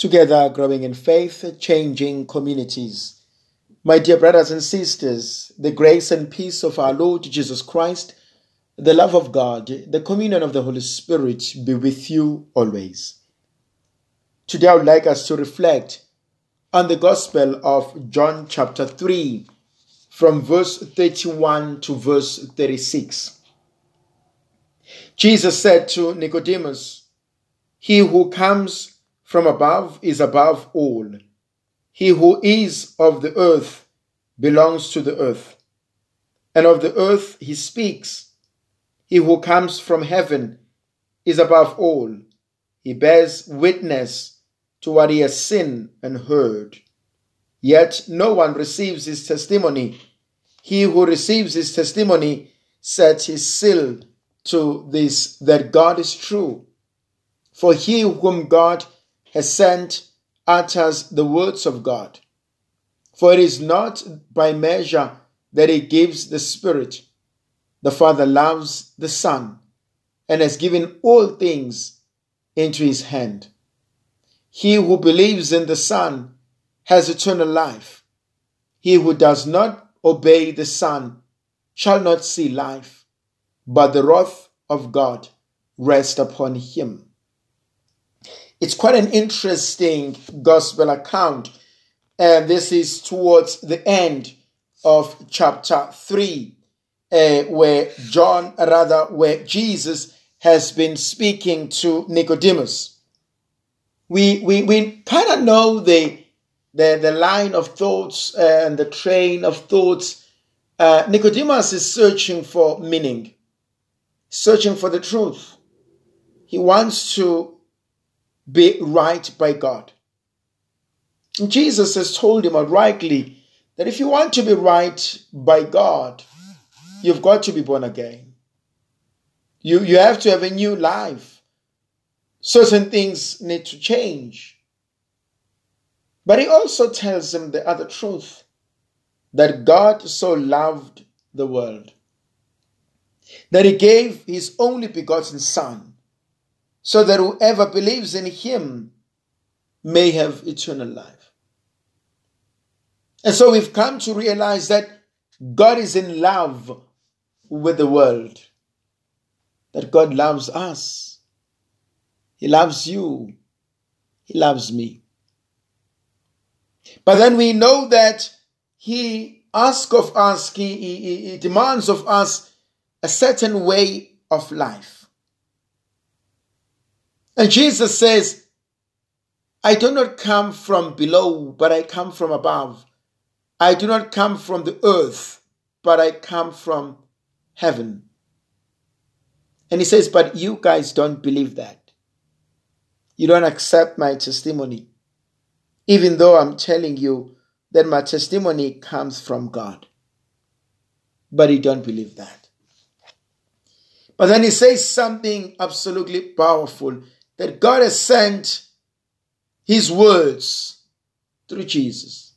together growing in faith, changing communities. My dear brothers and sisters, the grace and peace of our Lord Jesus Christ, the love of God, the communion of the Holy Spirit be with you always. Today I would like us to reflect on the Gospel of John chapter 3 from verse 31 to verse 36. Jesus said to Nicodemus, He who comes from above is above all. He who is of the earth belongs to the earth, and of the earth he speaks. He who comes from heaven is above all. He bears witness to what he has seen and heard. Yet no one receives his testimony. He who receives his testimony sets his seal to this that God is true. For he whom God has sent utters the words of God. For it is not by measure that he gives the Spirit. The Father loves the Son and has given all things into his hand. He who believes in the Son has eternal life. He who does not obey the Son shall not see life, but the wrath of God rest upon him. It's quite an interesting gospel account. And this is towards the end of chapter 3, uh, where John, rather, where Jesus has been speaking to Nicodemus. We, we, we kind of know the, the, the line of thoughts and the train of thoughts. Uh, Nicodemus is searching for meaning, searching for the truth. He wants to be right by God. And Jesus has told him outrightly that if you want to be right by God, you've got to be born again. You, you have to have a new life. Certain things need to change. But he also tells him the other truth that God so loved the world that he gave his only begotten Son so that whoever believes in him may have eternal life. And so we've come to realize that God is in love with the world, that God loves us. He loves you. He loves me. But then we know that He asks of us, he, he, he demands of us a certain way of life. And Jesus says, I do not come from below, but I come from above. I do not come from the earth, but I come from heaven. And he says, But you guys don't believe that. You don't accept my testimony, even though I'm telling you that my testimony comes from God. But you don't believe that. But then he says something absolutely powerful that God has sent His words through Jesus.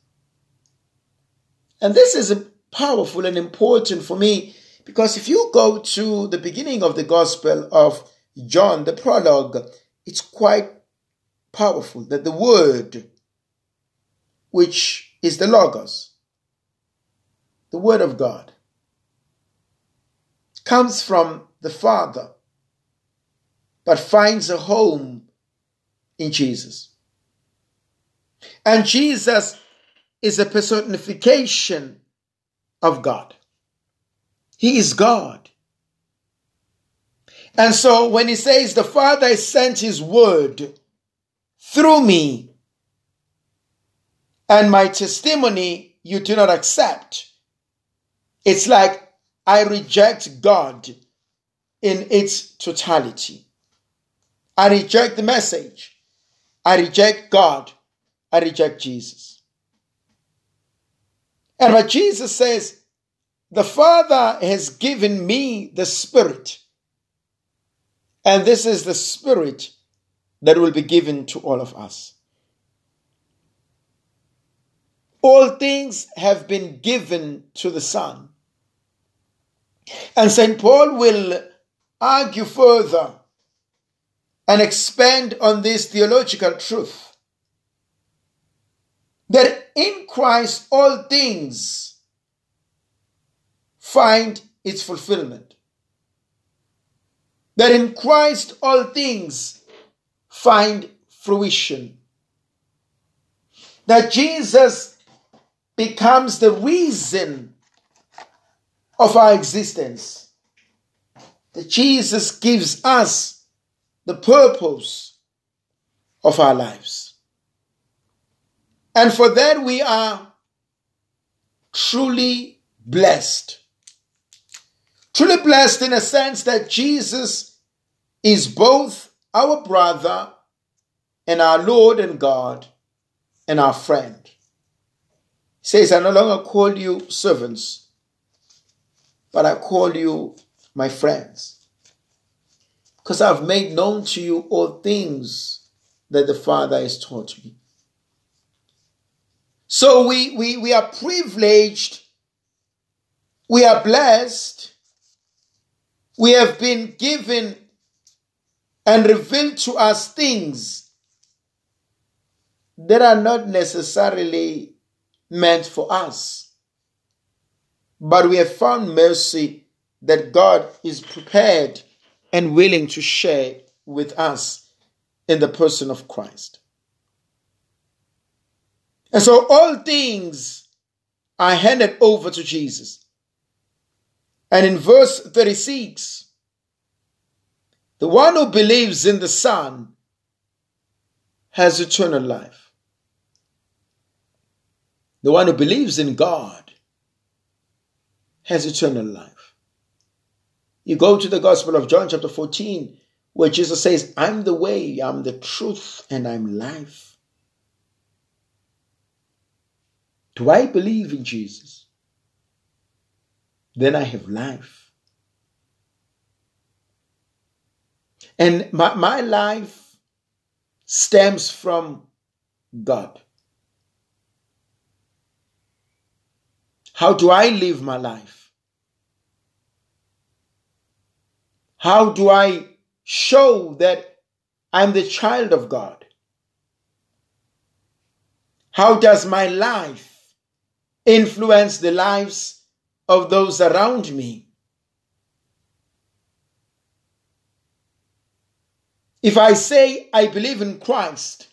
And this is powerful and important for me because if you go to the beginning of the Gospel of John, the prologue, it's quite powerful that the Word, which is the Logos, the Word of God, comes from the Father but finds a home in Jesus. And Jesus is a personification of God. He is God. And so when he says, The Father sent his word through me, and my testimony you do not accept, it's like I reject God in its totality. I reject the message. I reject God. I reject Jesus. And what Jesus says, the Father has given me the Spirit. And this is the Spirit that will be given to all of us. All things have been given to the Son. And St. Paul will argue further and expand on this theological truth that in Christ all things find its fulfillment. That in Christ all things find fruition. That Jesus becomes the reason of our existence. That Jesus gives us the purpose of our lives. And for that, we are truly blessed. Truly blessed in a sense that Jesus is both our brother and our Lord and God and our friend. He says, I no longer call you servants, but I call you my friends. Because I've made known to you all things that the Father has taught me. So we, we, we are privileged, we are blessed, we have been given and revealed to us things that are not necessarily meant for us. But we have found mercy that God is prepared and willing to share with us in the person of Christ. And so all things are handed over to Jesus. And in verse 36, the one who believes in the Son has eternal life. The one who believes in God has eternal life. You go to the Gospel of John, chapter 14, where Jesus says, I'm the way, I'm the truth, and I'm life. Do I believe in Jesus? Then I have life. And my, my life stems from God. How do I live my life? How do I show that I'm the child of God? How does my life influence the lives of those around me. If I say I believe in Christ,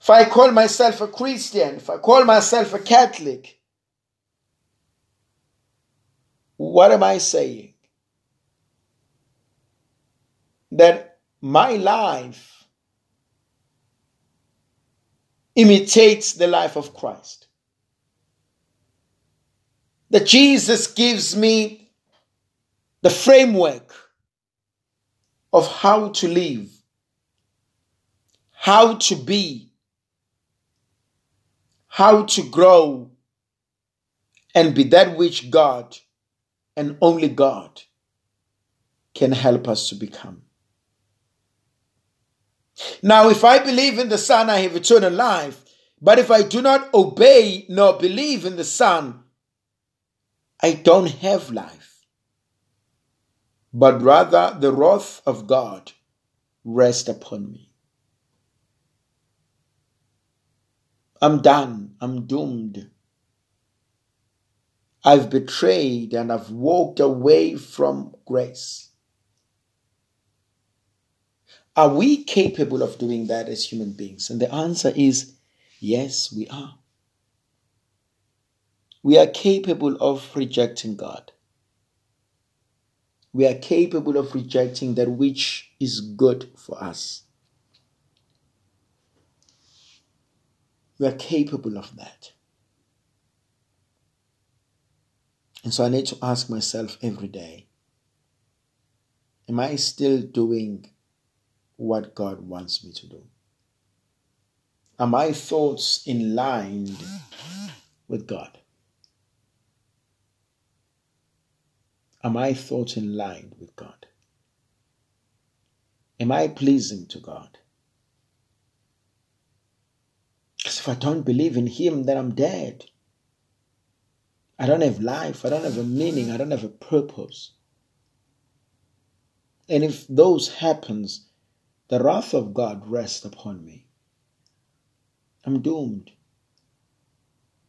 if I call myself a Christian, if I call myself a Catholic, what am I saying? That my life imitates the life of Christ that Jesus gives me the framework of how to live, how to be, how to grow, and be that which God and only God can help us to become. Now, if I believe in the Son, I have eternal life. But if I do not obey nor believe in the Son, I don't have life, but rather the wrath of God rest upon me. I'm done. I'm doomed. I've betrayed and I've walked away from grace. Are we capable of doing that as human beings? And the answer is yes, we are we are capable of rejecting God. We are capable of rejecting that which is good for us. We are capable of that. And so I need to ask myself every day Am I still doing what God wants me to do? Are my thoughts in line with God? Are my thoughts in line with God? Am I pleasing to God? Because if I don't believe in Him, then I'm dead. I don't have life. I don't have a meaning. I don't have a purpose. And if those happens, the wrath of God rests upon me. I'm doomed.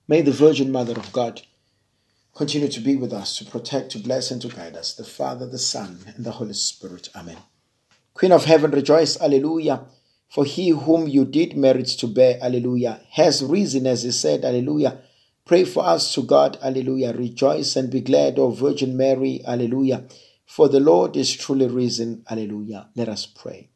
May the Virgin Mother of God continue to be with us, to protect, to bless, and to guide us. The Father, the Son, and the Holy Spirit. Amen. Queen of heaven, rejoice, alleluia. For he whom you did merit to bear, alleluia, has risen, as he said, alleluia. Pray for us to God, alleluia. Rejoice and be glad, O Virgin Mary, alleluia. For the Lord is truly risen, alleluia. Let us pray.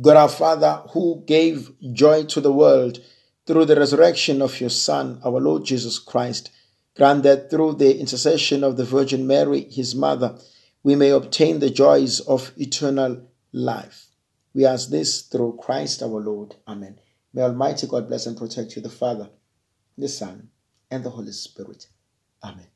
God our Father, who gave joy to the world through the resurrection of your Son, our Lord Jesus Christ, grant that through the intercession of the Virgin Mary, his mother, we may obtain the joys of eternal life. We ask this through Christ our Lord. Amen. May Almighty God bless and protect you, the Father, the Son, and the Holy Spirit. Amen.